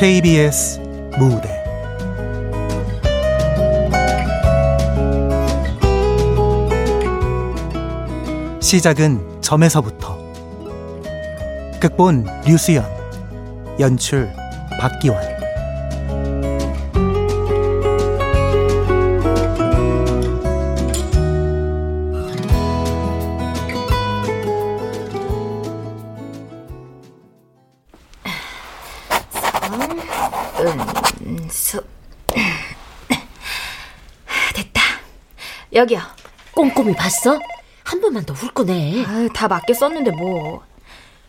KBS 무대. 시작은 점에서부터. 극본 류수연 연출 박기환 꼼꼼히 봤어? 한 번만 더 훑고 내. 아유, 다 맞게 썼는데 뭐.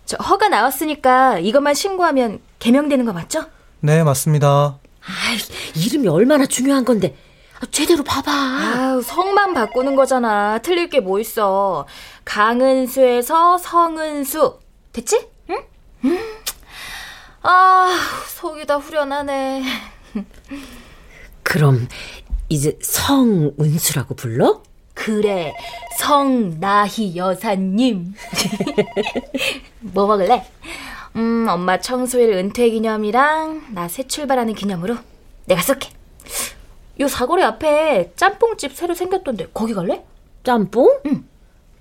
저 허가 나왔으니까 이것만 신고하면 개명되는 거 맞죠? 네 맞습니다 아이, 이름이 얼마나 중요한 건데. 아, 제대로 봐봐. 아유, 성만 바꾸는 거잖아. 틀릴 게 뭐 있어. 강은수에서 성은수. 됐지? 응? 음. 아, 속이 다 후련하네. 그럼 이제 성은수라고 불러? 그래, 성나희 여사님. 뭐 먹을래? 음, 엄마 청소일 은퇴 기념이랑 나 새 출발하는 기념으로 내가 쏠게. 요 사거리 앞에 짬뽕집 새로 생겼던데 거기 갈래? 짬뽕? 응.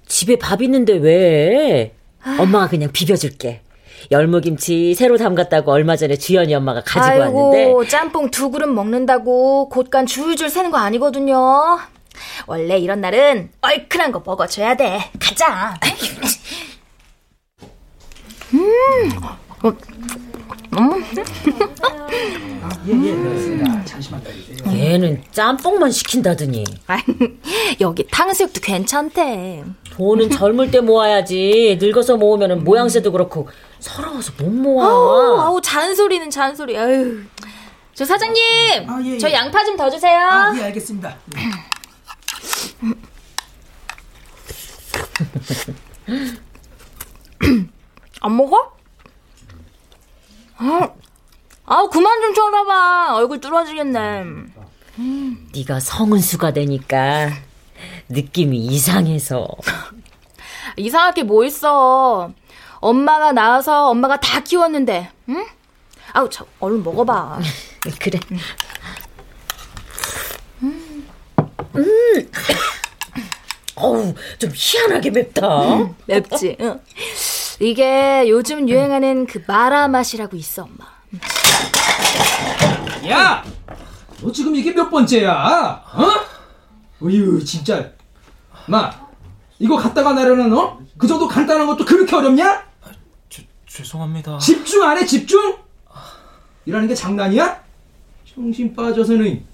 집에 밥 있는데 왜? 엄마가 그냥 비벼줄게. 열무김치 새로 담갔다고 얼마 전에 주연이 엄마가 가지고 아이고, 왔는데 짬뽕 두 그릇 먹는다고 곳간 줄줄 새는 거 아니거든요. 원래 이런 날은 얼큰한 거 먹어줘야 돼. 가자. 얘는 짬뽕만 시킨다더니 여기 탕수육도 괜찮대. 돈은 젊을 때 모아야지 늙어서 모으면 모양새도 그렇고 서러워서 못 모아 아우, 아우 잔소리는 잔소리. 아유. 저 사장님, 아, 예, 예. 저 양파 좀 더 주세요. 아, 예, 알겠습니다. 안 먹어? 아, 아우 그만 좀 쳐다봐. 얼굴 뚫어지겠네. 네가 성은수가 되니까 느낌이 이상해서 이상할 게 뭐 있어. 엄마가 낳아서 엄마가 다 키웠는데, 응? 아우, 저, 얼른 먹어봐. 그래 음. 어우 좀 희한하게 맵다 맵지? 응. 이게 요즘 유행하는 그 마라 맛이라고 있어, 엄마. 야! 너 지금 이게 몇 번째야? 어? 어휴, 진짜. 마, 이거 갖다가 나르는 어? 그 정도 간단한 것도 그렇게 어렵냐? 죄, 죄송합니다 집중 안 해, 집중? 이라는 게 장난이야? 정신 빠져서는.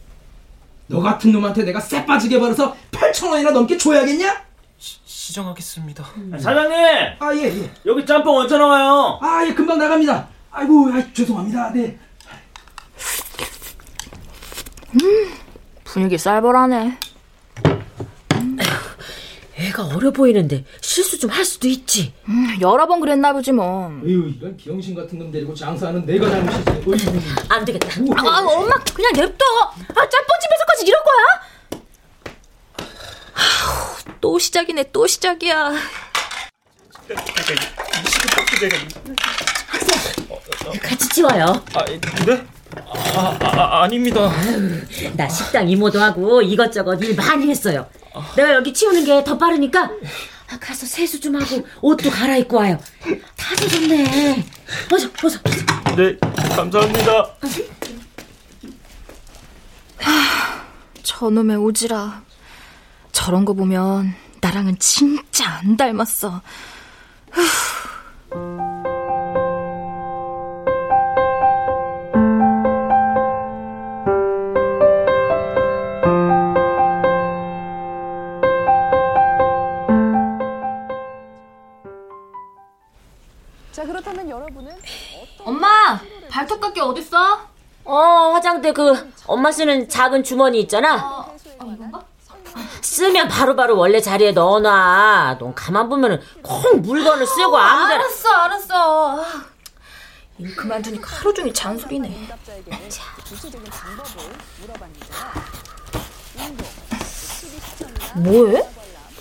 너 같은 놈한테 내가 쎄 빠지게 벌어서 8천 원이나 넘게 줘야겠냐? 시정하겠습니다 사장님 아, 예, 예. 여기 짬뽕 언제 나와요? 아, 예, 금방 나갑니다. 아이고, 아, 죄송합니다. 네. 분위기 쌀벌하네. 애가 어려 보이는데 실수 좀 할 수도 있지 음, 여러 번 그랬나 보지 뭐. 에휴, 이런 비영신 같은 놈 데리고 장사하는 내가 잘못이지. 어휴. 안 되겠다 아, 엄마 그냥 냅둬. 아, 짬뽕집에서까지 이럴 거야? 아우, 또 시작이네, 또 시작이야. 같이 치워요 아 네? 아, 아, 아 아닙니다. 나 식당 이모도 하고 이것저것 일 많이 했어요. 내가 여기 치우는 게 더 빠르니까 아, 가서 세수 좀 하고 옷도 갈아입고 와요. 다 젖었네. 어서 어서 어서 네 감사합니다. 저놈의 오지라. 저런 거 보면 나랑은 진짜 안 닮았어. 자 그렇다면 여러분은 엄마, 발톱깎이 어딨어? 어 화장대 그 엄마 쓰는 작은 주머니 있잖아 쓰면 바로 바로 원래 자리에 넣어놔 넌 가만 보면은 콩 물건을 쓰고 아무데나 알았어, 알았어. 일 그만두니까 하루 종일 잔소리네. 물어봤는데요. 뭐해?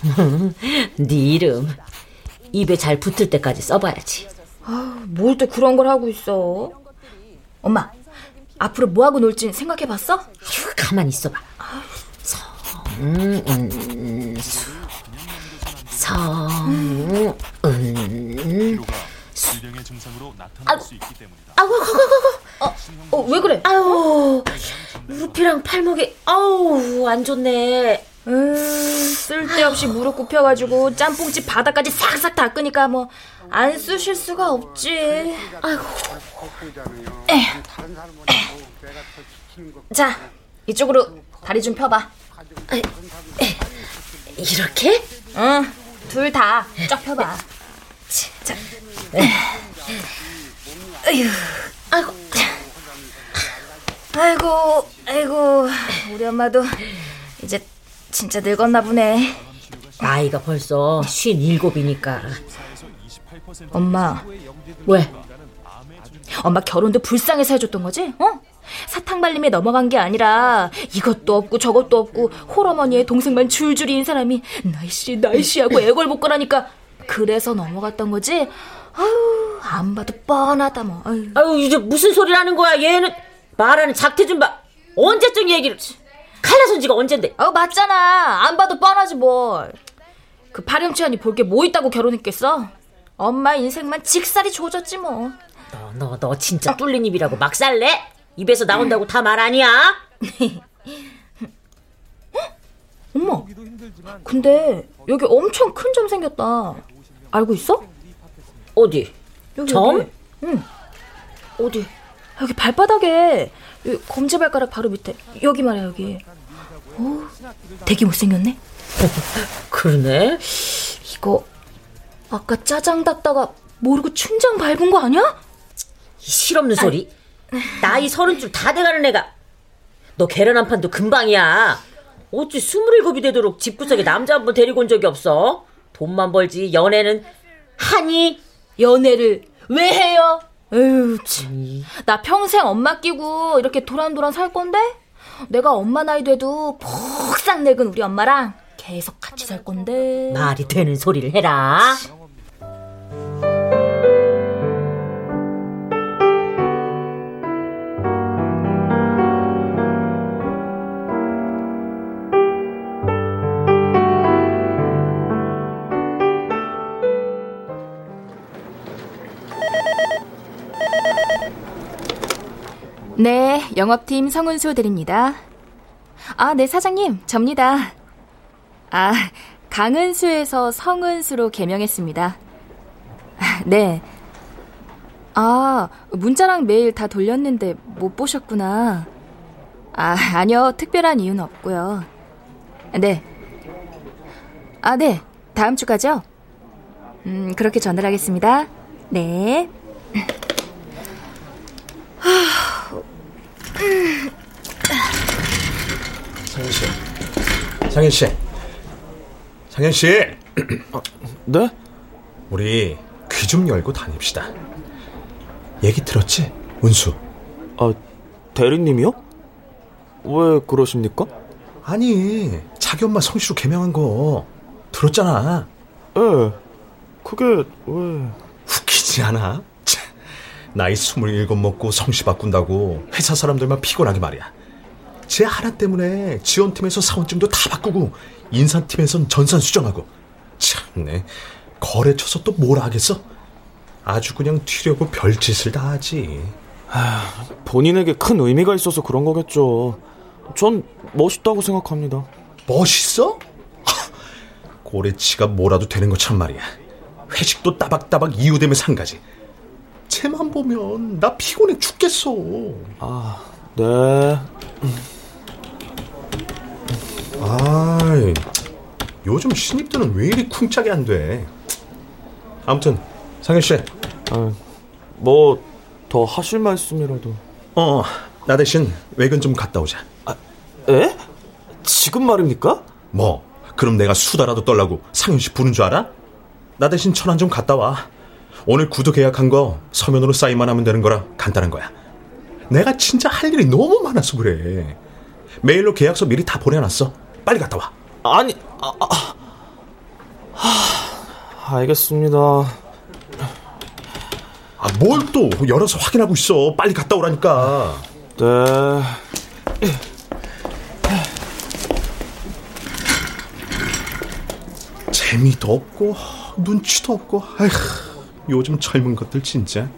네 이름 입에 잘 붙을 때까지 써봐야지 뭘 또 그런 걸 하고 있어? 엄마, 앞으로 뭐 하고 놀지 생각해봤어? 가만히 있어봐. 성은수 성은 질병의 증상으로 나타날 수 있기 때문이다. 아이고 아이고 아이고 어, 왜 그래? 아유 무릎이랑 팔목이 아우 안 좋네. 으, 쓸데없이 무릎 굽혀가지고 짬뽕집 바닥까지 싹싹 닦으니까 뭐안 쑤실 수가 없지. 아이고. 자, 이쪽으로 다리 좀 펴봐. 이렇게? 응, 둘 다 쫙 펴봐. 자, 아이고. 아이고, 아이고, 우리 엄마도 이제 진짜 늙었나 보네. 나이가 벌써 쉰 일곱이니까 엄마, 왜? 엄마 결혼도 불쌍해서 해줬던 거지? 어? 사탕 발림에 넘어간 게 아니라 이것도 없고 저것도 없고 홀어머니의 동생만 줄줄이 인 사람이 나이씨 나이씨 하고 애걸복걸하니까 그래서 넘어갔던 거지? 아유 안 봐도 뻔하다 뭐 아유. 아유 이제 무슨 소리를 하는 거야 얘는 말하는 작태 좀 봐. 언제쯤 얘기를 칼라선 지가 언젠데? 아유 맞잖아 안 봐도 뻔하지 뭘 그 파렴치하니 볼게 뭐 있다고 결혼했겠어? 엄마 인생만 직살이 조졌지 뭐너너 너 진짜 뚫린 입이라고 막 살래? 입에서 나온다고 다 말 아니야? 엄마 근데 여기 엄청 큰 점 생겼다 알고 있어? 어디? 여기 점? 여기. 응. 어디? 여기 발바닥에 여기 검지발가락 바로 밑에 여기 말이야 여기. 오, 되게 못생겼네. 그러네. 이거 아까 짜장 닫다가 모르고 춘장 밟은 거 아니야? 이 실없는 소리. 나이 서른 줄다 돼가는 애가. 너 계란 한 판도 금방이야. 어찌 스물일곱이 되도록 집구석에 남자 한 번 데리고 온 적이 없어? 돈만 벌지 연애는 하니? 연애를 왜 해요? 에휴, 참. 나 평생 엄마 끼고 이렇게 도란도란 살 건데? 내가 엄마 나이 돼도 폭삭 늙은 우리 엄마랑 계속 같이 살 건데. 말이 되는 소리를 해라. 네, 영업팀 성은수 드립니다. 아, 네, 사장님, 접니다. 아, 강은수에서 성은수로 개명했습니다. 네. 아, 문자랑 메일 다 돌렸는데 못 보셨구나. 아, 아니요, 특별한 이유는 없고요. 네. 아, 네, 다음 주까지요? 음, 그렇게 전달하겠습니다. 네. 상현 씨. 상현 씨. 상현 씨. 네? 우리 귀 좀 열고 다닙시다. 얘기 들었지? 은수. 아, 대리님이요? 왜 그러십니까? 아니, 자기 엄마 성씨로 개명한 거 들었잖아. 예. 그게 왜... 웃기지 않아? 참, 나이 스물일곱 먹고 성씨 바꾼다고 회사 사람들만 피곤하게 말이야. 쟤 하나 때문에 지원팀에서 사원증도 다 바꾸고 인사팀에선 전산 수정하고 참네 거래처서 또 뭘 하겠어? 아주 그냥 튀려고 별짓을 다 하지. 본인에게 큰 의미가 있어서 그런 거겠죠. 전 멋있다고 생각합니다. 멋있어? 하, 고래치가 뭐라도 되는 것처럼 말이야. 회식도 따박따박 이유되면 상가지. 쟤만 보면 나 피곤해 죽겠어. 네. 아이, 요즘 신입들은 왜 이리 쿵짝이 안 돼? 아무튼 상현 씨, 뭐더 하실 말씀이라도. 어, 나 대신 외근 좀 갔다 오자. 에? 지금 말입니까? 뭐, 그럼 내가 수다라도 떨라고 상현 씨 부른 줄 알아? 나 대신 천안 좀 갔다 와. 오늘 구두 계약한 거 서면으로 사인만 하면 되는 거라 간단한 거야. 내가 진짜 할 일이 너무 많아서 그래. 메일로 계약서 미리 다 보내놨어. 빨리 갔다 와. 아니, 아, 아. 하, 알겠습니다. 아, 뭘 또 열어서 확인하고 있어. 빨리 갔다 오라니까. 네. 재미도 없고 눈치도 없고 아휴 요즘 젊은 것들 진짜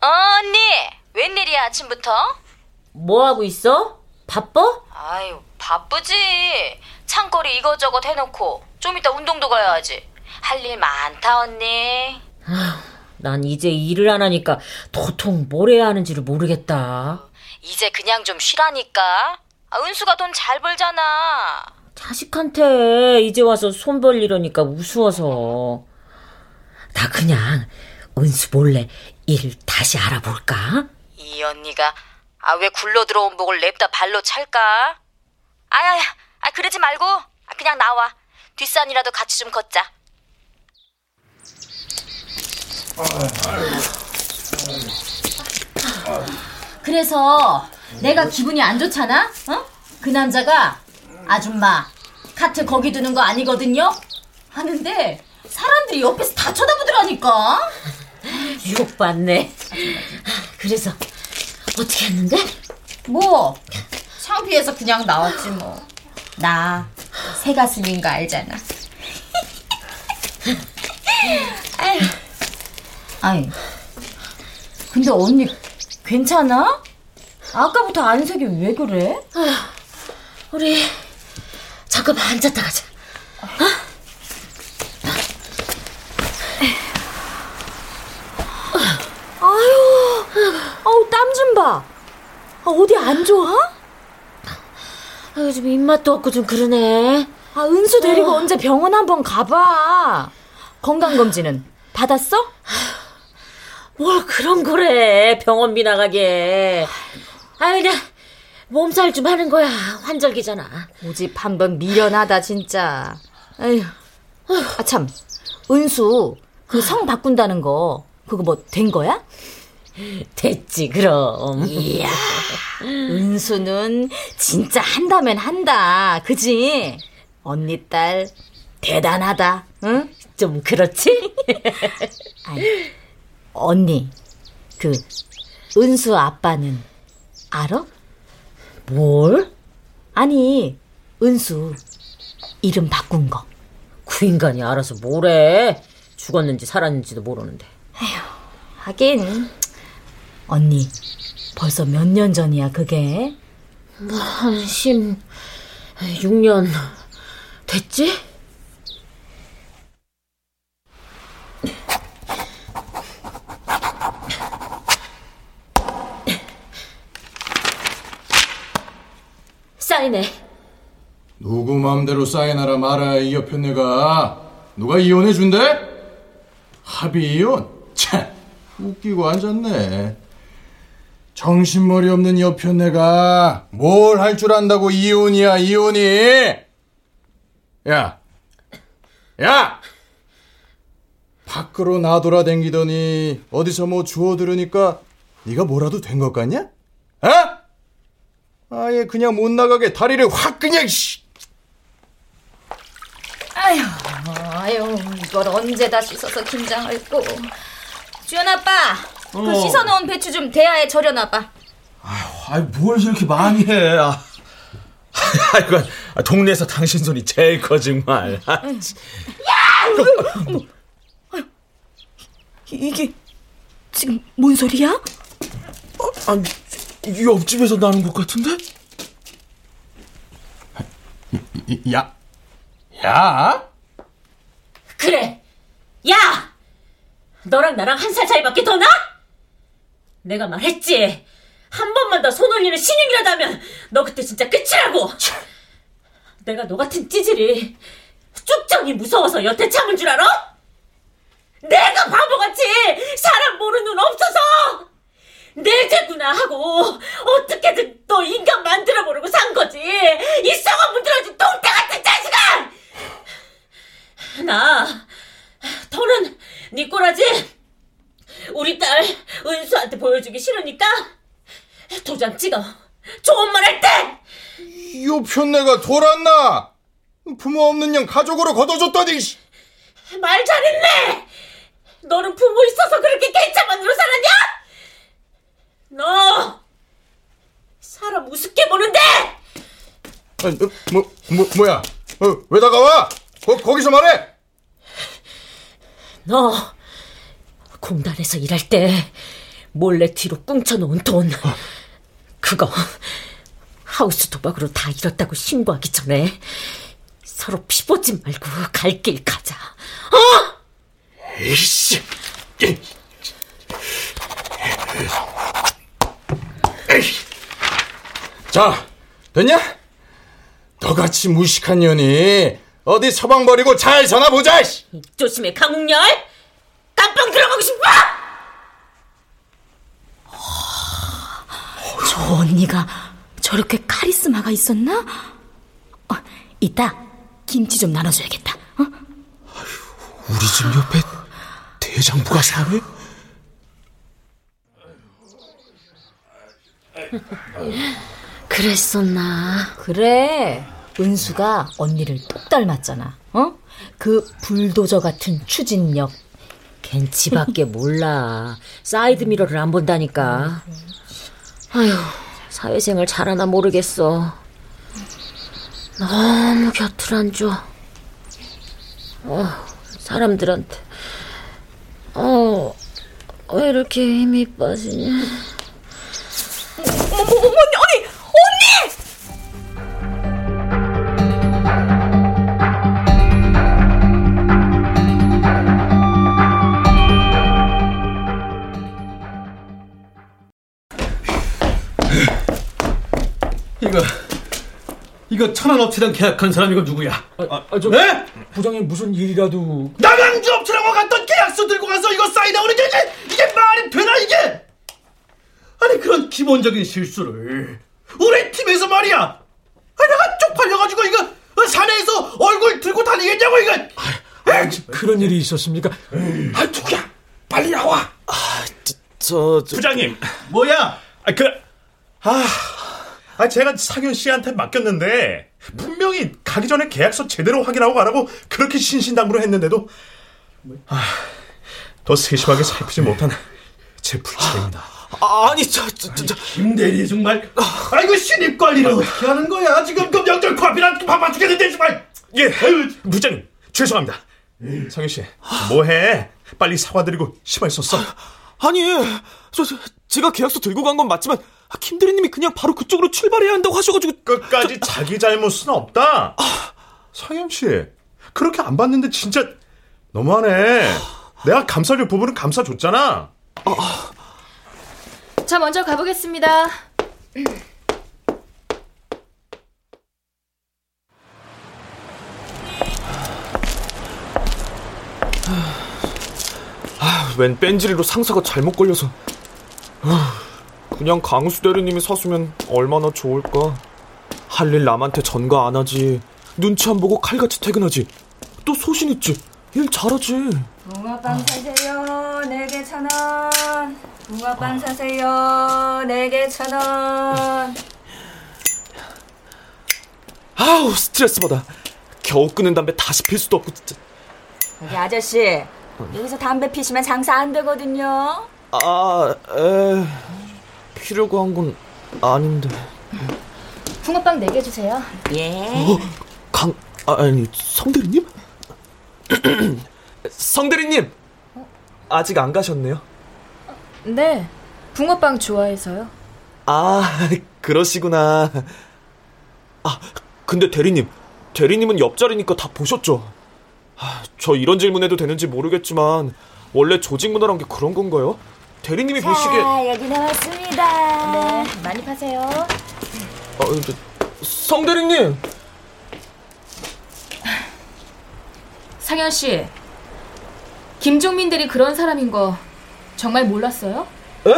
어, 언니, 웬일이야 아침부터? 뭐 하고 있어? 바빠? 아유, 바쁘지. 창거리 이것저것 해놓고 좀 이따 운동도 가야지. 할 일 많다 언니. 난 이제 일을 안 하니까 도통 뭘 해야 하는지를 모르겠다. 이제 그냥 좀 쉬라니까. 아, 은수가 돈 잘 벌잖아. 자식한테 이제 와서 손 벌리려니까 우스워서. 나 그냥 은수 몰래 일 다시 알아볼까? 이 언니가 아 왜 굴러 들어온 복을 냅다 발로 찰까? 아야, 아 그러지 말고 아, 그냥 나와. 뒷산이라도 같이 좀 걷자. 그래서 내가 기분이 안 좋잖아? 어? 그 남자가 아줌마 카트 거기 두는 거 아니거든요? 하는데 사람들이 옆에서 다 쳐다보더라니까. 유혹받네. 그래서 어떻게 했는데? 뭐 창피해서 그냥 나왔지 뭐. 나 새가슴인 거 알잖아. 아유. 아이. 근데 언니 괜찮아? 아까부터 안색이 왜 그래? 우리 잠깐만 앉았다 가자. 아유, 아우 땀 좀 봐. 아, 어디 안 좋아? 아, 요즘 입맛도 없고 좀 그러네. 아, 은수 데리고 언제 병원 한번 가봐. 건강검진은 받았어? 뭘 그런 거래. 병원비 나가게. 아 그냥 몸살 좀 하는 거야. 환절기잖아. 오집 한번 미련하다 진짜. 아휴. 아 참. 은수 그 성 바꾼다는 거 그거 뭐 된 거야? 됐지 그럼. 이야. 은수는 진짜 한다면 한다. 그지? 언니 딸 대단하다. 응? 좀 그렇지? 아니, 언니 그 은수 아빠는 알아? 뭘? 아니 은수 이름 바꾼 거. 그 인간이 알아서 뭐래. 죽었는지 살았는지도 모르는데. 하긴 언니 벌써 몇 년 전이야 그게 한 16년 됐지? 사인해. 누구 마음대로 사인하라 말아 이 옆에 내가 누가 이혼해 준대? 합의 이혼? 참 웃기고 앉았네 정신머리 없는 옆에 내가 뭘 할 줄 안다고 이혼이야 이혼이 야 야! 밖으로 나돌아댕기더니 어디서 뭐 주워 들으니까 네가 뭐라도 된 것 같냐? 어? 아예 그냥 못 나가게 다리를 확 그냥 씨. 아유 아유 이걸 언제 다 씻어서 김장을 꼬 주연 아빠 그 어. 씻어놓은 배추 좀 대야에 절여놔봐 아이 뭘 이렇게 많이 해? 아, 아이고 동네에서 당신 손이 제일 커 정말. 아, 이게 지금 뭔 소리야? 아니 이 옆집에서 나는 것 같은데? 야, 야, 그래. 야! 너랑 나랑 한 살 차이밖에 더 나? 내가 말했지. 한 번만 더 손 올리는 신용이라도 하면 너 그때 진짜 끝이라고. 내가 너 같은 찌질이 쭉정이 무서워서 여태 참은 줄 알아? 내가 바보같이 사람 보는 눈 없어서 내재구나 하고 어떻게든 너 인간 만들어 보려고 산 거지. 이 썩어 문드러진 똥개 같은 자식아! 나 더는 네 꼬라지 우리 딸 은수한테 보여주기 싫으니까 도장 찍어. 좋은 말 할 때! 요편내가 돌았나? 부모 없는 년 가족으로 걷어줬다니. 말 잘했네! 너는 부모 있어서 그렇게 괜찮만으로 살았냐? 너! 사람 우습게 보는데! 아니, 어, 뭐, 뭐, 뭐야? 어, 왜 다가와? 거, 거기서 말해! 너, 공단에서 일할 때 몰래 뒤로 꿍쳐놓은 돈, 그거 하우스 도박으로 다 잃었다고 신고하기 전에 서로 피보지 말고 갈 길 가자. 어? 에이씨. 자, 됐냐? 너같이 무식한 년이 어디 서방 버리고 잘 사나 보자. 이씨. 조심해, 강웅열! 깜빵 들어가고 싶어! 저 언니가 저렇게 카리스마가 있었나? 어, 이따 김치 좀 나눠줘야겠다. 어? 우리 집 옆에 대장부가 사네? 그랬었나? 그래. 은수가 언니를 똑 닮았잖아. 어? 그 불도저 같은 추진력. 걘 지밖에 몰라. 사이드 미러를 안 본다니까. 아휴, 사회생활 잘하나 모르겠어. 너무 곁을 안 줘. 어, 사람들한테. 어, 왜 이렇게 힘이 빠지냐. 어머, 어머, 언니, 언니, 언니! 이거 이거 천안 업체랑 계약한 사람 이거 누구야? 아, 아, 저, 네? 부장님 무슨 일이라도. 남양주 업체라고 갔던 계약서 들고 가서 이거 사인하고는 게 이게, 이게 말이 되나 이게? 아니 그런 기본적인 실수를 우리 팀에서 말이야. 아니 내가 쪽팔려가지고 이거 어, 사내에서 얼굴 들고 다니겠냐고 이거. 아, 그런 일이 있었습니까? 아 누구야? 빨리 나와. 저, 저 부장님. 뭐야? 아, 그, 아, 아, 제가 상현 씨한테 맡겼는데, 분명히 가기 전에 계약서 제대로 확인하고 가라고 그렇게 신신당부를 했는데도, 아, 더 세심하게 살피지 못한 제 불찰입니다. 아, 아니, 저, 저, 저, 저 김대리 정말. 아이고 신입 관리를 어떻게 하는 거야? 지금 그 명절 코앞이라 바빠 죽겠는데 정말. 예, 부장님, 죄송합니다. 상현 씨, 뭐해? 빨리 사과드리고 신발 썼어. 아니, 저, 저, 제가 계약서 들고 간 건 맞지만, 아, 김 대리님이 그냥 바로 그쪽으로 출발해야 한다고 하셔가지고. 끝까지 자기 잘못은 없다. 상현 씨, 그렇게 안 봤는데 진짜 너무하네. 내가 감싸줄 부분은 감싸줬잖아. 자, 먼저 가보겠습니다. 아, 웬 뺀질이로 상사가 잘못 걸려서. 아, 그냥 강수 대리님이 사수면 얼마나 좋을까. 할 일 남한테 전가 안 하지. 눈치 안 보고 칼같이 퇴근하지. 또 소신 있지. 일 잘하지. 붕어빵 사세요. 네 개천 원. 붕어빵 사세요. 네 개 천 원. 아우 스트레스 받아. 겨우 끊은 담배 다시 필 수도 없고 진짜. 여기 아저씨. 여기서 담배 피시면 장사 안 되거든요. 아, 에, 피려고 한 건 아닌데. 붕어빵 4개 주세요. 예. 어? 강, 아, 아니, 성대리님? 성대리님! 아직 안 가셨네요? 네. 붕어빵 좋아해서요. 아, 그러시구나. 아, 근데 대리님, 대리님은 옆자리니까 다 보셨죠? 아, 저 이런 질문해도 되는지 모르겠지만, 원래 조직 문화란 게 그런 건가요? 대리님이 보시기에. 자, 여기 나왔습니다. 네, 많이 파세요. 아, 저, 성대리님! 상현 씨, 김종민 대리 그런 사람인 거 정말 몰랐어요? 에?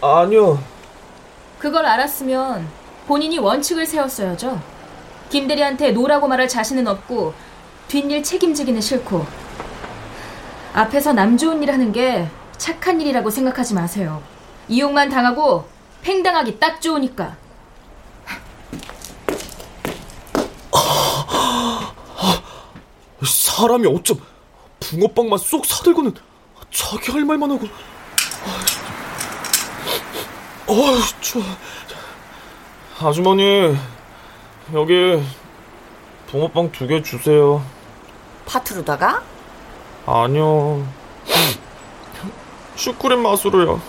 아, 아니요. 그걸 알았으면 본인이 원칙을 세웠어야죠. 김 대리한테 노라고 말할 자신은 없고 뒷일 책임지기는 싫고 앞에서 남 좋은 일 하는 게 착한 일이라고 생각하지 마세요. 이용만 당하고 팽당하기 딱 좋으니까. 사람이 어쩜 붕어빵만 쏙 사들고는 자기 할 말만 하고. 어휴, 추워. 아주머니, 여기 붕어빵 두 개 주세요. 파트로다가? 아니요. 슈크림 맛으로요.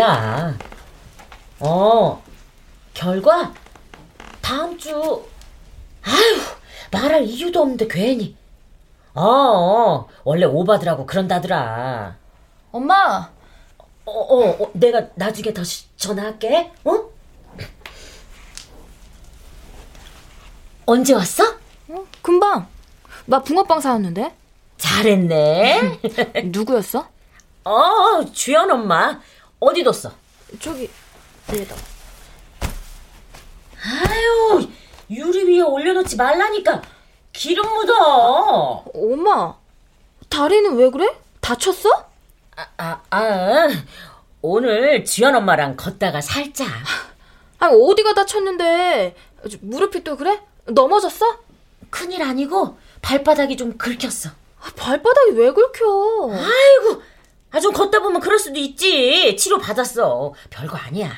몰라. 어, 결과? 다음 주. 아휴, 말할 이유도 없는데 괜히. 어, 어 원래 오바드라고 그런다더라. 엄마! 어, 어, 어, 내가 나중에 다시 전화할게. 어? 언제 왔어? 어? 금방. 나 붕어빵 사왔는데. 잘했네. 누구였어? 어, 주연 엄마. 어디 뒀어? 저기, 위에다. 아유, 유리 위에 올려놓지 말라니까. 기름 묻어. 엄마, 다리는 왜 그래? 다쳤어? 아, 아, 아. 오늘 주연 엄마랑 걷다가 살짝. 아, 어디가 다쳤는데? 무릎이 또 그래? 넘어졌어? 큰일 아니고 발바닥이 좀 긁혔어. 아, 발바닥이 왜 긁혀? 아이고, 아, 좀 걷다 보면 그럴 수도 있지. 치료 받았어. 별거 아니야.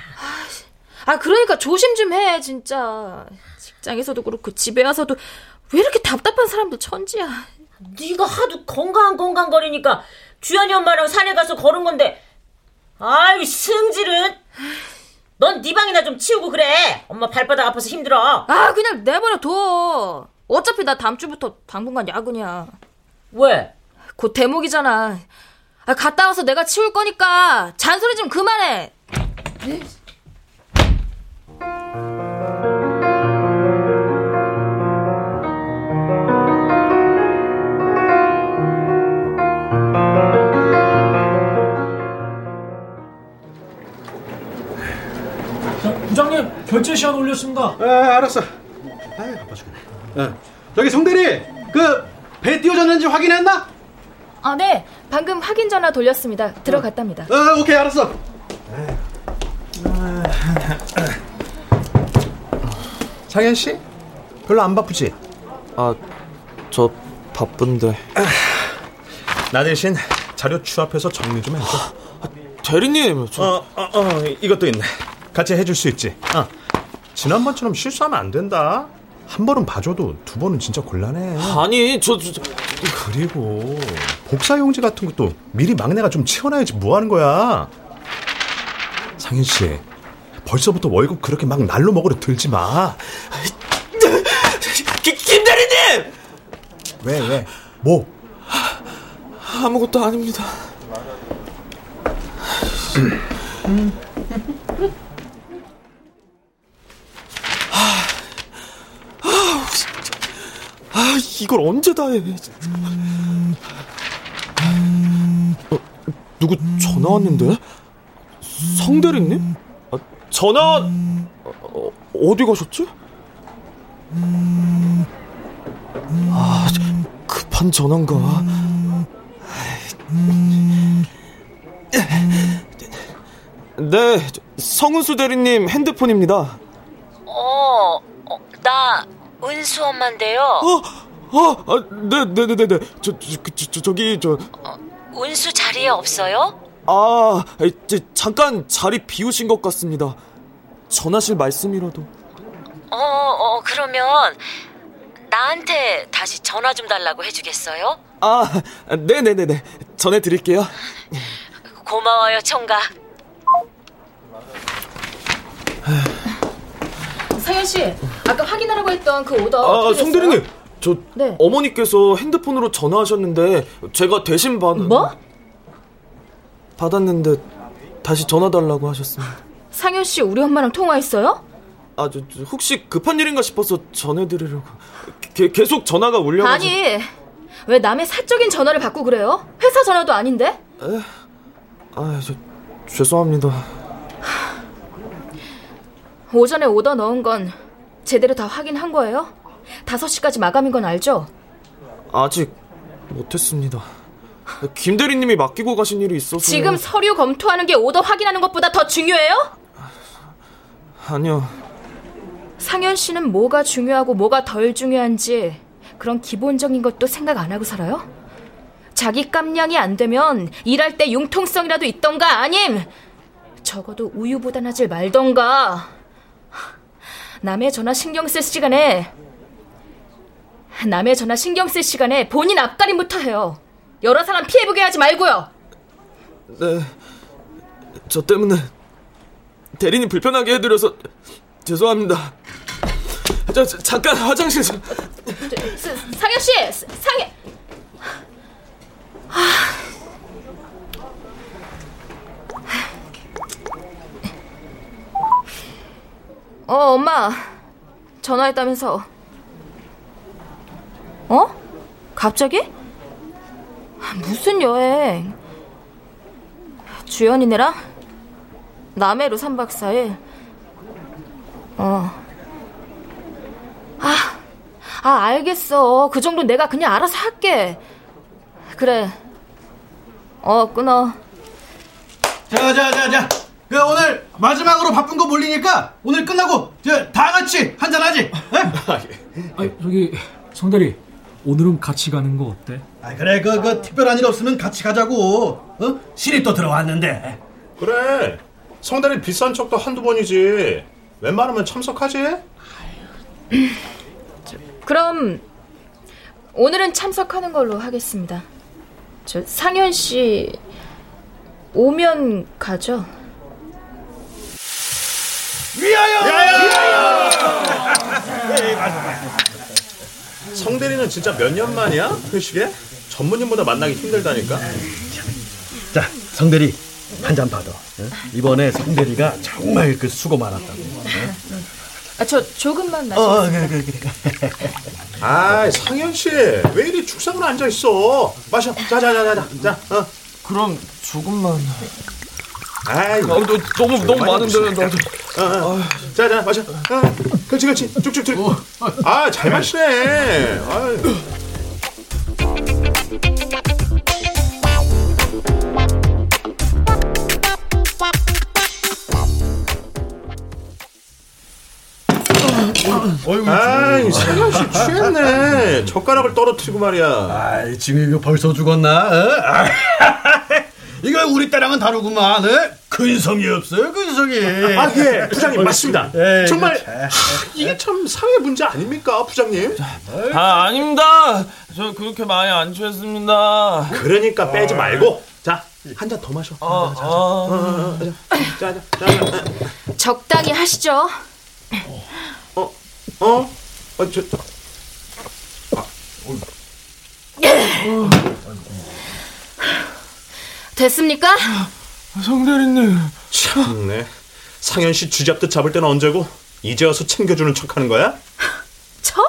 아, 그러니까 조심 좀 해, 진짜. 직장에서도 그렇고 집에 와서도 왜 이렇게 답답한 사람도 천지야. 네가 하도 건강 건강 거리니까 주연이 엄마랑 산에 가서 걸은 건데. 아이 승질은. 넌 네 방이나 좀 치우고 그래. 엄마 발바닥 아파서 힘들어. 아, 그냥 내버려 둬. 어차피 나 다음 주부터 당분간 야근이야. 왜? 곧 대목이잖아. 아, 갔다 와서 내가 치울 거니까 잔소리 좀 그만해. 부장님 결제 시간 올렸습니다. 아, 알았어. 아유, 아파 죽겠네. 어. 저기 송대리, 그 배 띄워졌는지 확인했나? 아, 네. 방금 확인 전화 돌렸습니다. 들어갔답니다. 어, 오케이, 알았어. 상현 씨? 별로 안 바쁘지? 아, 저 바쁜데. 나 대신 자료 취합해서 정리 좀 해줘. 대리님, 저... 어, 어, 어, 이것도 있네. 같이 해줄 수 있지. 어. 지난번처럼 실수하면 안 된다. 한 번은 봐줘도 두 번은 진짜 곤란해. 아니, 저, 저, 저... 그리고 복사 용지 같은 것도 미리 막내가 좀 채워놔야지 뭐 하는 거야. 상현 씨, 벌써부터 월급 그렇게 막 날로 먹으려 들지 마. 김, 김 대리님! 왜, 왜? 뭐? 아무것도 아닙니다. 아, 이걸 언제 다 해. 어, 누구 전화 왔는데? 성대리님? 아, 전화, 어, 어디 가셨지? 아, 급한 전화인가? 네, 성은수 대리님 핸드폰입니다. 어, 어, 나 은수 엄마인데요. 어, 어, 아, 네, 네, 네, 네, 네. 저, 저, 저, 저 저기, 저. 은수 자리에 없어요? 아, 저, 잠깐 자리 비우신 것 같습니다. 전하실 말씀이라도. 어, 어, 그러면 나한테 다시 전화 좀 달라고 해주겠어요? 아, 네네네네. 전해드릴게요. 고마워요, 총각. 상현 씨, 아까 확인하라고 했던 그 오더 아, 어떻게 송 대리님. 됐어요? 저 네. 어머니께서 핸드폰으로 전화하셨는데 제가 대신 받 뭐? 받았는데 다시 전화 달라고 하셨습니다. 상현 씨 우리 엄마랑 통화했어요? 아, 저, 저 혹시 급한 일인가 싶어서 전해드리려고. 게, 계속 전화가 울려가지고. 아니 왜 남의 사적인 전화를 받고 그래요? 회사 전화도 아닌데? 아, 저, 죄송합니다. 오전에 오더 넣은 건 제대로 다 확인한 거예요? 5시까지 마감인 건 알죠? 아직 못했습니다. 김 대리님이 맡기고 가신 일이 있어서. 지금 서류 검토하는 게 오더 확인하는 것보다 더 중요해요? 아니요. 상현 씨는 뭐가 중요하고 뭐가 덜 중요한지 그런 기본적인 것도 생각 안 하고 살아요? 자기 깜냥이 안 되면 일할 때 융통성이라도 있던가 아님 적어도 우유보단 하질 말던가 남의 전화 신경 쓸 시간에 남의 전화 신경 쓸 시간에 본인 앞가림부터 해요 여러 사람 피해보게 하지 말고요 네. 저 때문에 대리님 불편하게 해드려서 죄송합니다. 저, 저 잠깐 화장실 좀. 스- 상현 씨 스- 상현 어 엄마 전화했다면서 어? 갑자기? 무슨 여행 주연이네랑 남해로 3박 4일 어 아, 아, 알겠어. 그 정도 내가 그냥 알아서 할게. 그래. 어, 끊어. 자, 자, 자, 자. 그 오늘 마지막으로 바쁜 거 몰리니까 오늘 끝나고 저다 같이 한잔 하지. 아, 저기 성대리 오늘은 같이 가는 거 어때? 아, 그래, 그, 그 특별한 일 없으면 같이 가자고. 어? 또 들어왔는데. 그래. 성대리 비싼 척도 한두 번이지. 웬만하면 참석하지? 그럼 오늘은 참석하는 걸로 하겠습니다. 저 상현 씨 오면 가죠. 성대리는 진짜 몇 년 만이야? 회식에? 전문인보다 만나기 힘들다니까. 자, 성대리 한 잔 받아. 어? 이번에 성대리가 정말 그 수고 많았다고. 아, 저 조금만 마시. 어, 그래, 그래, 그래. 아, 상현 씨, 왜 이리 죽상으로 앉아 있어? 마셔. 자, 자, 자, 자, 자. 어. 그럼 조금만. 아이, 아, 너, 너무 너무 많은데 나도. 어, 어. 자, 자, 마셔. 어. 그렇지, 그렇지. 쭉쭉 쭉. 아, 잘 마시네. 아유. 아이, 상현 씨 취했네. 젓가락을 떨어뜨리고 말이야. 아이, 지금 이거 벌써 죽었나? 어? 아, 이거 우리 때랑은 다르구만. 어? 근성이 없어요, 근성이. 아, 예, 부장님 맞습니다. 에이, 정말 이거 참. 하, 이게 참 사회 문제 아닙니까, 부장님? 아, 아닙니다. 저 그렇게 많이 안 취했습니다. 그러니까 빼지 말고 자, 한 잔 더 마셔. 아, 자, 아. 자, 자, 자, 자, 적당히 하시죠. 어, 어, 저, 저, 됐습니까? 성대리님. 참네. 상현 씨 쥐잡듯 잡을 때는 언제고 이제 와서 챙겨주는 척하는 거야? 저?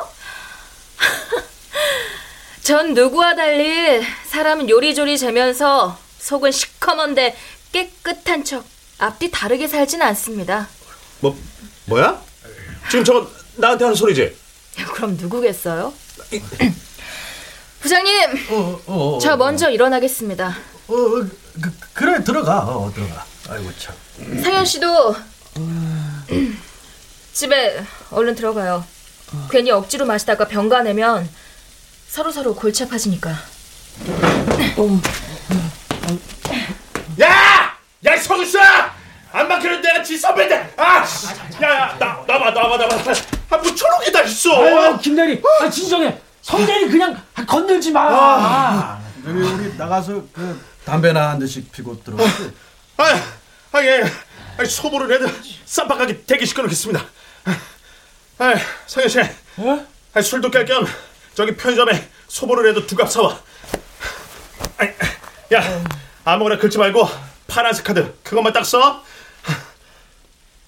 전 누구와 달리 사람은 요리조리 재면서 속은 시커먼데 깨끗한 척 앞뒤 다르게 살진 않습니다. 뭐, 뭐야? 지금 저거 나한테 하는 소리지? 그럼 누구겠어요? 부장님, 어, 어, 저 먼저 일어나겠습니다. 어, 어, 그, 그래, 들어가. 어, 들어가. 아이고, 참. 상현 씨도 집에 얼른 들어가요. 괜히 억지로 마시다가 병가 내면 서로 서로 골치 아파지니까. 야! 야, 성수야! 안 막히는 내가 지 선배인데! 아! 씨. 야, 야, 나, 나봐, 나봐, 나봐. 아, 뭐게다 있어! 아유, 김대리, 아 진정해. 성대리 그냥 건들지 마. 아, 여기 우리 나가서 그 담배나 한 대씩 피고 들어가지. 아, 아, 예. 아, 소보를 애들 쌈박하게 대기시켜 놓겠습니다. 아, 상현 씨. 아, 술도 깰 겸 저기 편의점에 소보를 해도 두갑 사와. 아, 야, 아무거나 긁지 말고 파란색 카드 그것만 딱 써.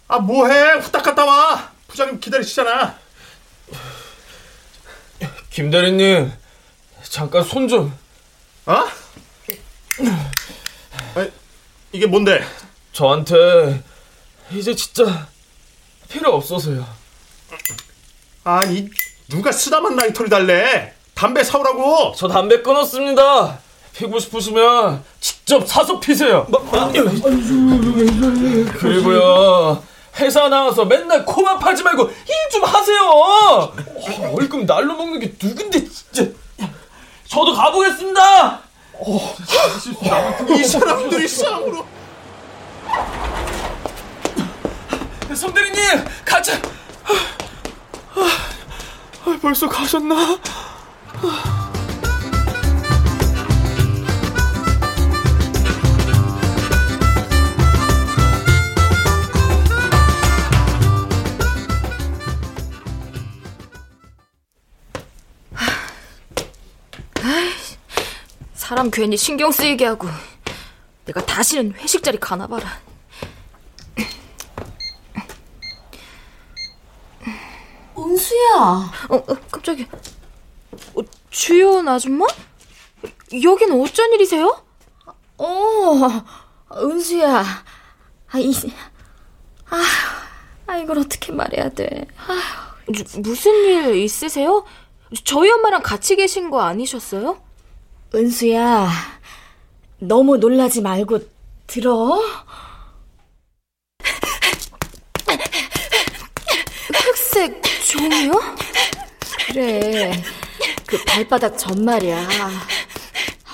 아 뭐해? 후딱 갔다 와. 부장님 기다리시잖아. 김 대리님, 잠깐 손 좀. 어? 아니, 이게 뭔데? 저한테 이제 진짜 필요 없어서요. 아니 누가 쓰다만 라이터를 달래? 담배 사오라고. 저 담배 끊었습니다. 피고 싶으시면 직접 사서 피세요. 그리고요. 회사 나와서 맨날 코만 파지 말고 일 좀 하세요. 아, 월급 날로 먹는 게 누군데 진짜. 저도 가보겠습니다. 이 사람들이 싸움으로. 성대리님 가자. 아, 아, 벌써 가셨나? 사람 괜히 신경 쓰이게 하고 내가 다시는 회식 자리 가나 봐라. 은수야. 어, 어 깜짝이야. 어, 주연 아줌마? 여긴 어쩐 일이세요? 어, 은수야. 아, 이, 아, 아 이걸 어떻게 말해야 돼. 아, 무슨 일 있으세요? 저희 엄마랑 같이 계신 거 아니셨어요? 은수야, 너무 놀라지 말고 들어. 흑색 종이요? 그래, 그 발바닥 전 말이야.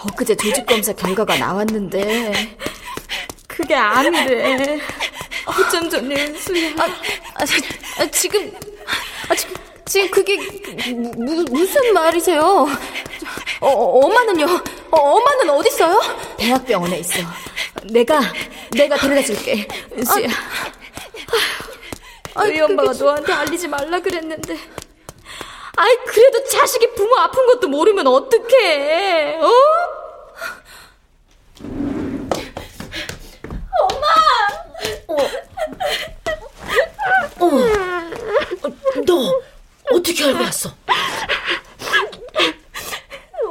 엊그제 조직 검사 결과가 나왔는데 그게 아니래. 어쩜 좋니, 은수야. 아, 아, 아, 지금, 아, 지금, 지금 그게 무, 무슨 말이세요? 어, 엄마는요? 어, 엄마는 어디 있어요? 대학병원에 있어. 내가 내가 데려다 줄게. 은수야. 아, 우리 엄마가 저... 너한테 알리지 말라 그랬는데. 아이 그래도 자식이 부모 아픈 것도 모르면 어떡해? 어? 엄마! 어. 어. 너 어떻게 알고 왔어?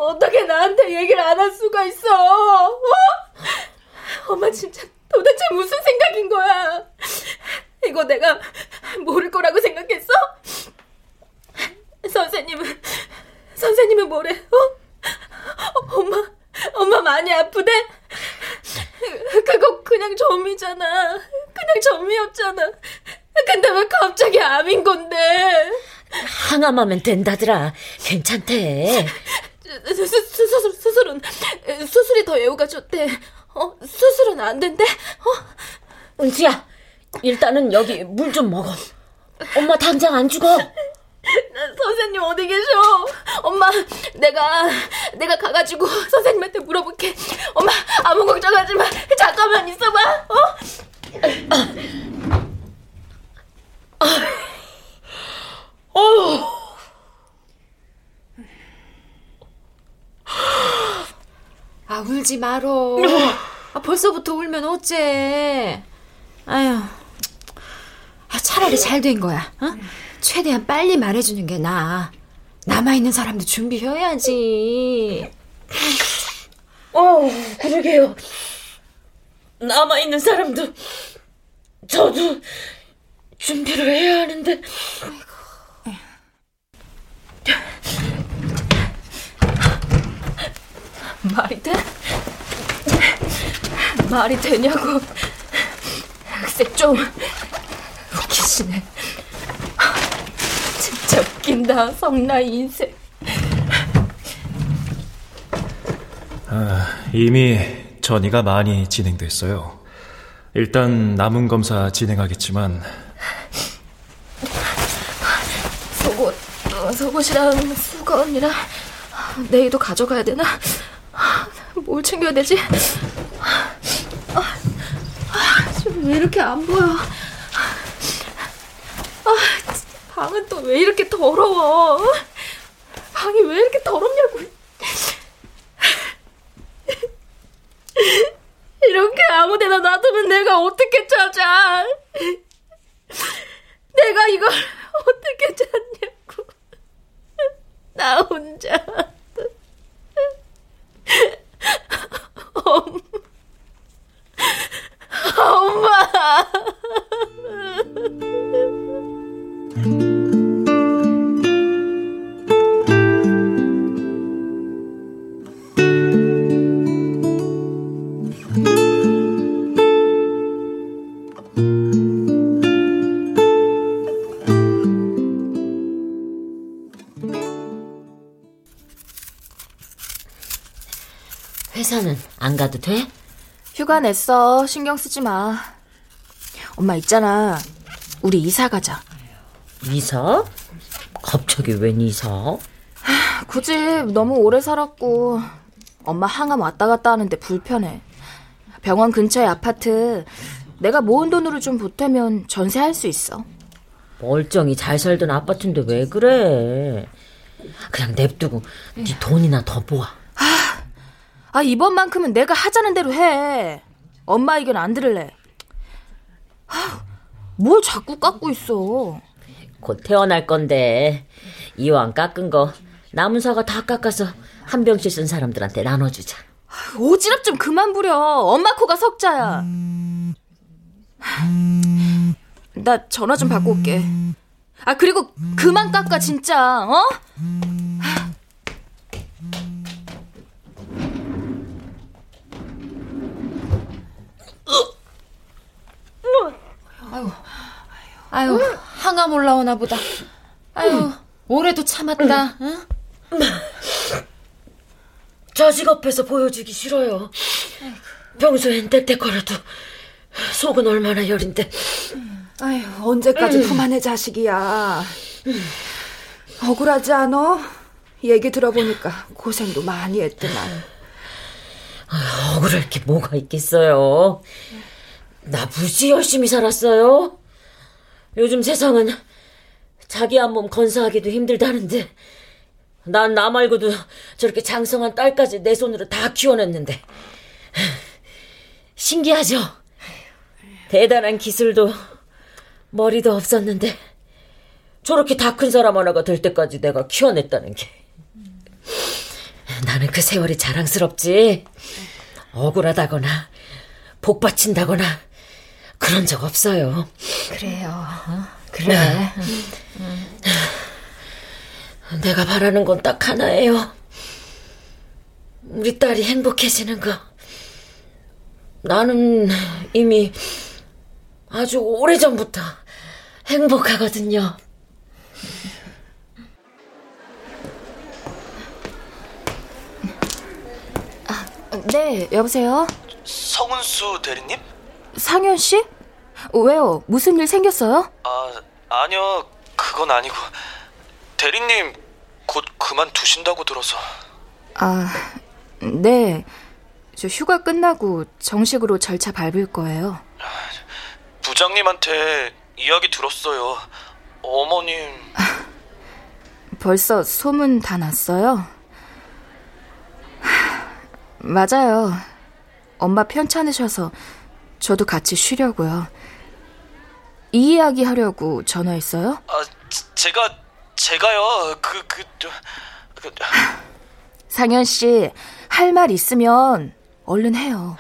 어떻게 나한테 얘기를 안 할 수가 있어? 어? 엄마 진짜 도대체 무슨 생각인 거야? 이거 내가 모를 거라고 생각했어? 선생님은 선생님은 뭐래? 어? 엄마 엄마 많이 아프대? 그거 그냥 점이잖아. 그냥 점이었잖아. 근데 왜 갑자기 암인 건데? 항암하면 된다더라. 괜찮대. 수, 수, 수, 수술은 수술이 더 애우가 좋대. 어 수술은 안 된대. 어? 은수야, 일단은 여기 물 좀 먹어. 엄마 당장 안 죽어. 선생님 어디 계셔? 엄마 내가 내가 가가지고 선생님한테 물어볼게. 엄마 아무 걱정하지 마. 잠깐만 있어봐. 어? 아, 어. 아 울지 말어. 아, 벌써부터 울면 어째? 아휴. 아, 차라리 잘 된 거야. 어? 최대한 빨리 말해주는 게 나아. 남아있는 사람도 준비해야지. 어, 그러게요. 남아있는 사람도, 저도 준비를 해야 하는데. 말이 돼? 말이 되냐고. 흑색 좀 웃기시네. 진짜 웃긴다, 성나이 인생. 아, 이미 전이가 많이 진행됐어요. 일단 남은 검사 진행하겠지만 속옷, 어, 속옷이랑 수건이랑 내일도 가져가야 되나? 뭘 챙겨야 되지? 아, 아, 왜 이렇게 안 보여? 아, 방은 또 왜 이렇게 더러워? 방이 왜 이렇게 더럽냐고. 이렇게 아무 데나 내가 어떻게 찾아? 내가 이걸 어떻게 찾냐고. 나 혼자. 엄마. 회사는 안 가도 돼? 휴가 냈어. 신경 쓰지 마. 엄마 있잖아. 우리 이사 가자. 이사? 갑자기 웬 이사? 그집 너무 오래 살았고 엄마 항암 왔다 갔다 하는데 불편해. 병원 근처에 아파트 내가 모은 돈으로 좀 보태면 전세할 수 있어. 멀쩡히 잘 살던 아파트인데 왜 그래? 그냥 냅두고 네 돈이나 더 모아. 아 이번만큼은 내가 하자는 대로 해. 엄마 의견 안 들을래. 아, 뭘 자꾸 깎고 있어. 곧 태어날 건데 이왕 깎은 거 남은 사과 다 깎아서 한 병씩 쓴 사람들한테 나눠주자. 오지랖 좀 그만 부려. 엄마 코가 석자야. 나 전화 좀 받고 올게. 아 그리고 그만 깎아 진짜. 어? 아유, 아유, 항암 올라오나 보다. 아유, 올해도 참았다. 응? 자식 앞에서 보여주기 싫어요. 평소엔 떽떽거려도 속은 얼마나 여린데. 아유, 언제까지 품 안의 자식이야. 억울하지 않아? 얘기 들어보니까 고생도 많이 했더만. 아, 억울할 게 뭐가 있겠어요. 나 무지 열심히 살았어요. 요즘 세상은 자기 한 몸 건사하기도 힘들다는데 난 나 말고도 저렇게 장성한 딸까지 내 손으로 다 키워냈는데 신기하죠? 대단한 기술도 머리도 없었는데 저렇게 다 큰 사람 하나가 될 때까지 내가 키워냈다는 게 나는 그 세월이 자랑스럽지 억울하다거나 복받친다거나 그런 적 없어요. 그래요. 어? 그래. 내가 바라는 건 딱 하나예요. 우리 딸이 행복해지는 거. 나는 이미 아주 오래전부터 행복하거든요. 네, 여보세요? 성은수 대리님? 상현 씨? 왜요? 무슨 일 생겼어요? 아, 아니요. 그건 아니고. 대리님, 곧 그만두신다고 들어서. 아, 네. 저 휴가 끝나고 정식으로 절차 밟을 거예요. 부장님한테 이야기 들었어요. 어머님. 벌써 소문 다 났어요? 맞아요. 엄마 편찮으셔서 저도 같이 쉬려고요. 이 이야기 하려고 전화했어요? 아, 제가 제가요. 그 그, 그, 그 상현 씨, 할 말 있으면 얼른 해요.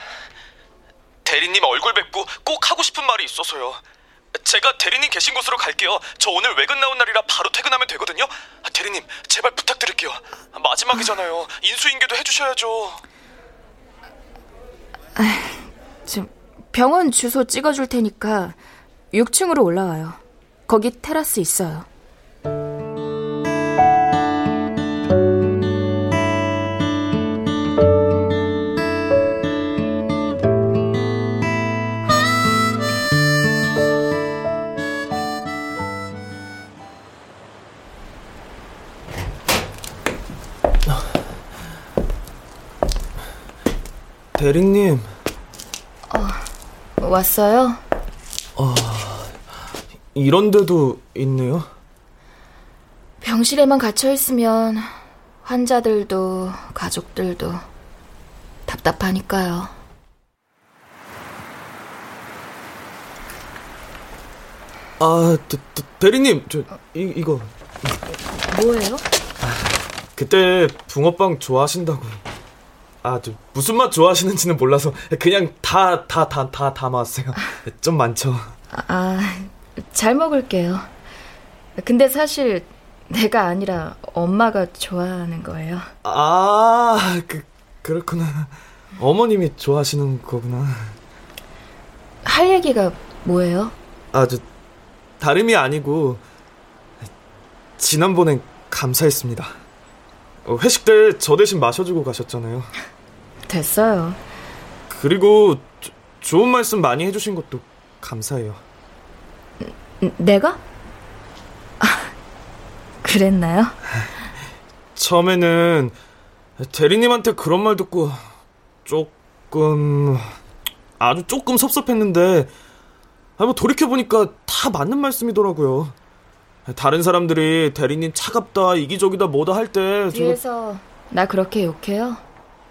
대리님 얼굴 뵙고 꼭 하고 싶은 말이 있어서요. 제가 대리님 계신 곳으로 갈게요. 저 오늘 외근 나온 날이라 바로 퇴근하면 되거든요. 대리님, 제발 부탁드릴게요. 마지막이잖아요. 인수인계도 해주셔야죠. 지금 병원 주소 찍어줄 테니까 6층으로 올라와요. 거기 테라스 있어요. 대리님. 왔어요? 어, 이런 데도 있네요. 병실에만 갇혀 있으면 환자들도 가족들도 답답하니까요. 아, 대, 대리님, 저 이, 이거 뭐예요? 아, 그때 붕어빵 좋아하신다고. 아, 저, 무슨 맛 좋아하시는지는 몰라서 그냥 다, 다, 다, 다 담아왔어요. 좀 많죠. 아, 잘 먹을게요. 근데 사실 내가 아니라 엄마가 좋아하는 거예요. 아, 그, 그렇구나. 어머님이 좋아하시는 거구나. 할 얘기가 뭐예요? 아, 저, 다름이 아니고, 지난번엔 감사했습니다. 어, 회식 때 저 대신 마셔주고 가셨잖아요. 됐어요. 그리고 조, 좋은 말씀 많이 해주신 것도 감사해요. 내가? 아, 그랬나요? 처음에는 대리님한테 그런 말 듣고 조금 아주 조금 섭섭했는데 아, 뭐 돌이켜 보니까 다 맞는 말씀이더라고요. 다른 사람들이 대리님 차갑다, 이기적이다, 뭐다 할 때. 뒤에서 나 그렇게 욕해요?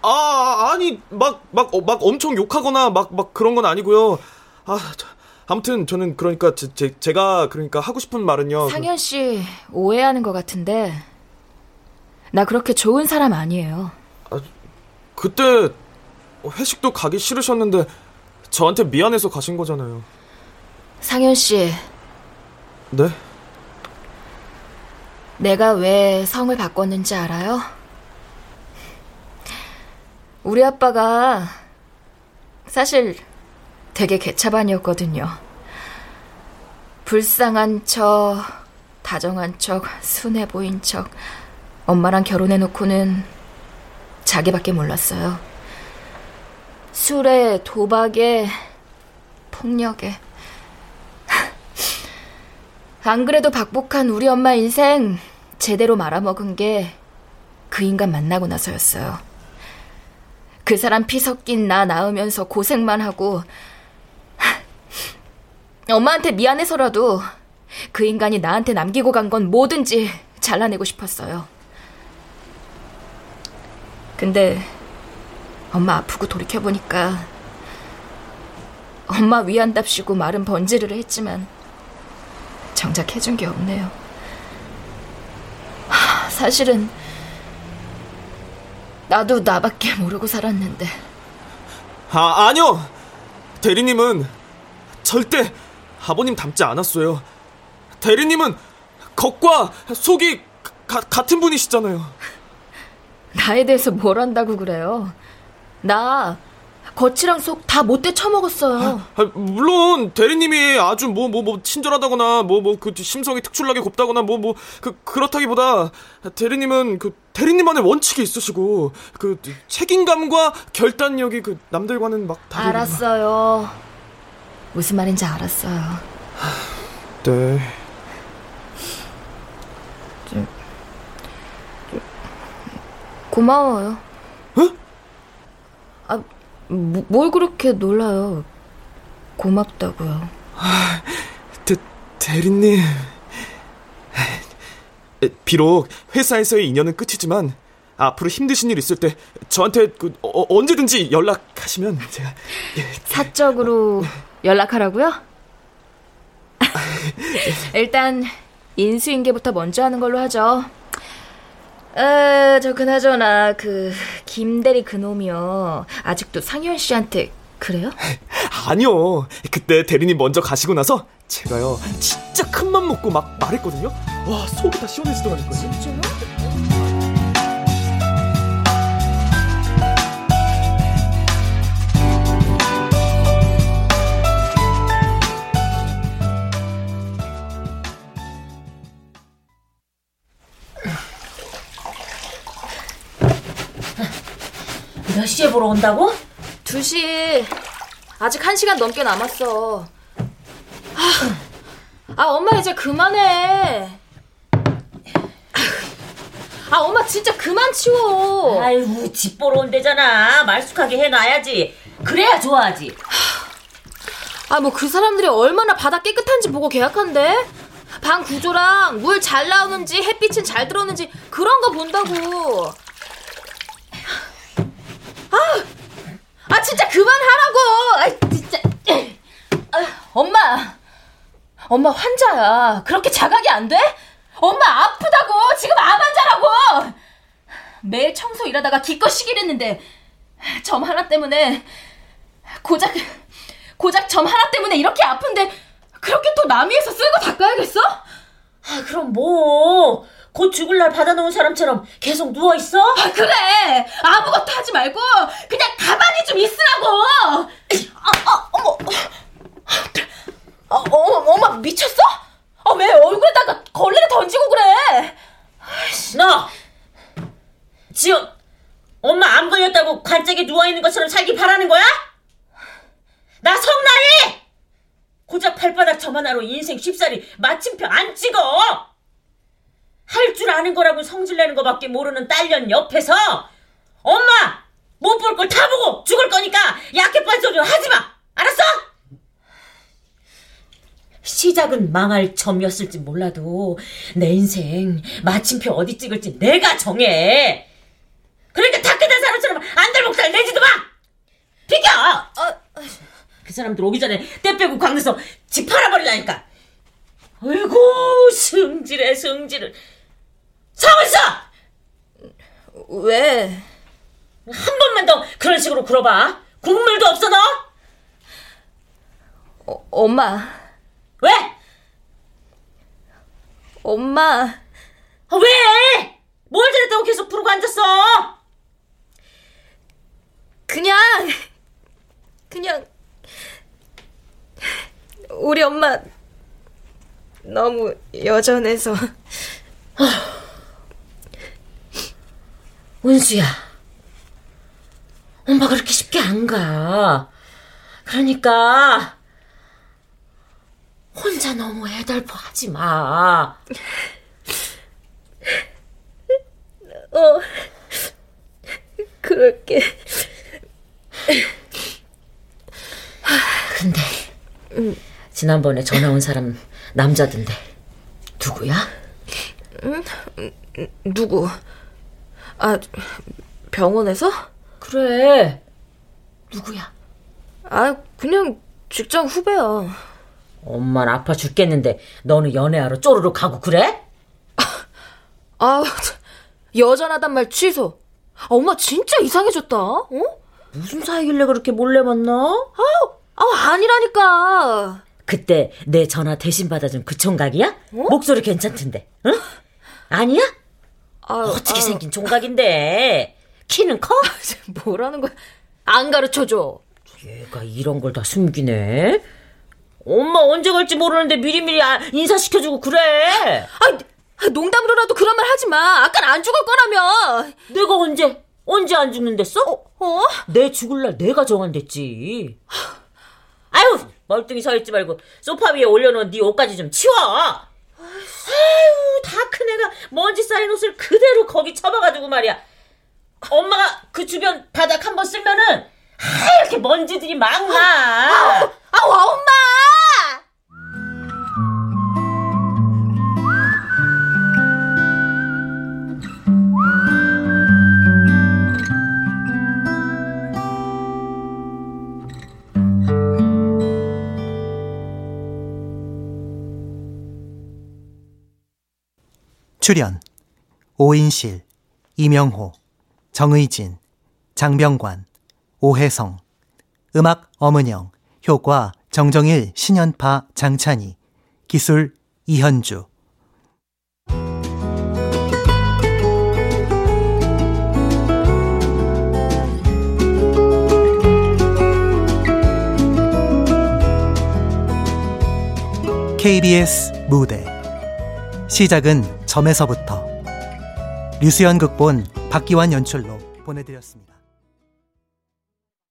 아, 아니, 막, 막, 어, 막 엄청 욕하거나 막, 막 그런 건 아니고요. 아, 저, 아무튼 저는 그러니까 제, 제, 제가 그러니까 하고 싶은 말은요. 상현 씨 오해하는 것 같은데 나 그렇게 좋은 사람 아니에요. 아, 그때 회식도 가기 싫으셨는데 저한테 미안해서 가신 거잖아요. 상현 씨. 네? 내가 왜 성을 바꿨는지 알아요? 우리 아빠가 사실 되게 개차반이었거든요. 불쌍한 척, 다정한 척, 순해 보인 척, 엄마랑 결혼해놓고는 자기밖에 몰랐어요. 술에, 도박에, 폭력에. 안 그래도 박복한 우리 엄마 인생 제대로 말아먹은 게 그 인간 만나고 나서였어요. 그 사람 피 섞인 나 낳으면서 고생만 하고 엄마한테 미안해서라도 그 인간이 나한테 남기고 간 건 뭐든지 잘라내고 싶었어요. 근데 엄마 아프고 돌이켜보니까 엄마 위한답시고 말은 번지르르 했지만 정작 해준 게 없네요. 사실은 나도 나밖에 모르고 살았는데. 아, 아니요! 대리님은 절대 아버님 닮지 않았어요. 대리님은 겉과 속이 가, 같은 분이시잖아요. 나에 대해서 뭘 안다고 그래요? 나 겉이랑 속 다 못돼 처먹었어요. 아, 물론 대리님이 아주 뭐 뭐 뭐 친절하다거나 뭐 뭐 그 심성이 특출나게 곱다거나 뭐 뭐 그 그렇다기보다 대리님은 그 대리님만의 원칙이 있으시고 그 책임감과 결단력이 그 남들과는 막 다르. 알았어요. 무슨 말인지 알았어요. 네. 저, 저, 고마워요. 어? 아, 뭐, 뭘 그렇게 놀라요? 고맙다고요. 아, 대, 대리님. 비록 회사에서의 인연은 끝이지만 앞으로 힘드신 일 있을 때 저한테 그, 어, 언제든지 연락하시면 제가 사적으로 연락하라고요? 일단 인수인계부터 먼저 하는 걸로 하죠. 어, 저 그나저나 그 김대리 그놈이요. 아직도 상현 씨한테 그래요? 아니요. 그때 대리님 먼저 가시고 나서 제가요 진짜 큰 맘 먹고 막 말했거든요. 와 속이 다 시원해지더라고요. 진짜 시에 보러 온다고? 2시. 아직 1시간 넘게 남았어. 아, 아, 엄마 이제 그만해. 아, 엄마 진짜 그만 치워. 아유, 집 보러 온대잖아. 말쑥하게 해놔야지. 그래야 좋아하지. 아, 뭐 그 사람들이 얼마나 바다 깨끗한지 보고 계약한대? 방 구조랑 물 잘 나오는지 햇빛은 잘 들어오는지 그런 거 본다고. 아, 아 진짜 그만하라고. 아 진짜. 아, 엄마, 엄마 환자야. 그렇게 자각이 안 돼? 엄마 아프다고. 지금 암 환자라고. 매일 청소 일하다가 기껏 쉬길 했는데 점 하나 때문에 고작 고작 점 하나 때문에 이렇게 아픈데 그렇게 또 남이에서 쓸고 닦아야겠어? 아, 그럼 뭐? 곧 죽을 날 받아놓은 사람처럼 계속 누워있어? 아, 그래! 아무것도 하지 말고, 그냥 가만히 좀 있으라고! 아, 아, 어머. 아, 어, 엄마 미쳤어? 아, 왜 얼굴에다가 걸레를 던지고 그래? 너! 지금, 엄마 암 걸렸다고 관짝에 누워있는 것처럼 살기 바라는 거야? 나 성나이! 고작 발바닥 점 하나로 인생 쉽사리 마침표 안 찍어! 할 줄 아는 거라고 성질내는 거밖에 모르는 딸년 옆에서 엄마! 못 볼 걸 다 보고 죽을 거니까 약해 빤 소리 하지 마! 알았어? 시작은 망할 점이었을지 몰라도 내 인생 마침표 어디 찍을지 내가 정해! 그러니까 다 끝난 사람처럼 안달복달 내지도 마! 비켜! 어, 그 사람들 오기 전에 떼 빼고 광내서 집 팔아버리라니까. 어이구 승질에 승질을. 성은서! 왜? 한 번만 더 그런 식으로 굴어봐. 국물도 없어 너? 어, 엄마. 왜? 엄마. 아, 왜? 뭘 잘했다고 계속 부르고 앉았어? 그냥 그냥 우리 엄마 너무 여전해서 은수야 엄마 그렇게 쉽게 안 가. 그러니까 혼자 너무 애달퍼 하지 마. 어 그럴게. 근데 지난번에 전화 온 사람 남자던데 누구야? 응? 누구? 아 병원에서? 그래 누구야? 아 그냥 직장 후배야. 엄마는 아파 죽겠는데 너는 연애하러 쪼르르 가고 그래? 아 여전하단 말 취소. 아, 엄마 진짜 이상해졌다. 어? 무슨 사이길래 그렇게 몰래 만나? 아우, 아우 아니라니까. 그때 내 전화 대신 받아준 그 총각이야? 어? 목소리 괜찮던데, 응? 아니야? 아유, 어떻게 아유. 생긴 총각인데? 키는 커? 뭐라는 거야? 안 가르쳐줘. 얘가 이런 걸 다 숨기네. 엄마 언제 갈지 모르는데 미리미리 아, 인사시켜주고 그래. 아, 농담으로라도 그런 말 하지 마. 아깐 안 죽을 거라며. 내가 언제 언제 안 죽는댔어? 어? 어? 내 죽을 날 내가 정한댔지. 아유 멀뚱히 서 있지 말고 소파 위에 올려놓은 네 옷까지 좀 치워. 아유 다 큰 애가 먼지 쌓인 옷을 그대로 거기 쳐박아두고 말이야. 엄마가 그 주변 바닥 한번 쓸면은 하얗게 먼지들이 막 나. 아우 엄마. 출연 오인실, 이명호, 정의진, 장병관, 오혜성 음악 엄은영, 효과 정정일, 신연파, 장찬희 기술 이현주. KBS 무대 시작은 점에서부터 류수연 극본 박기환 연출로 보내드렸습니다.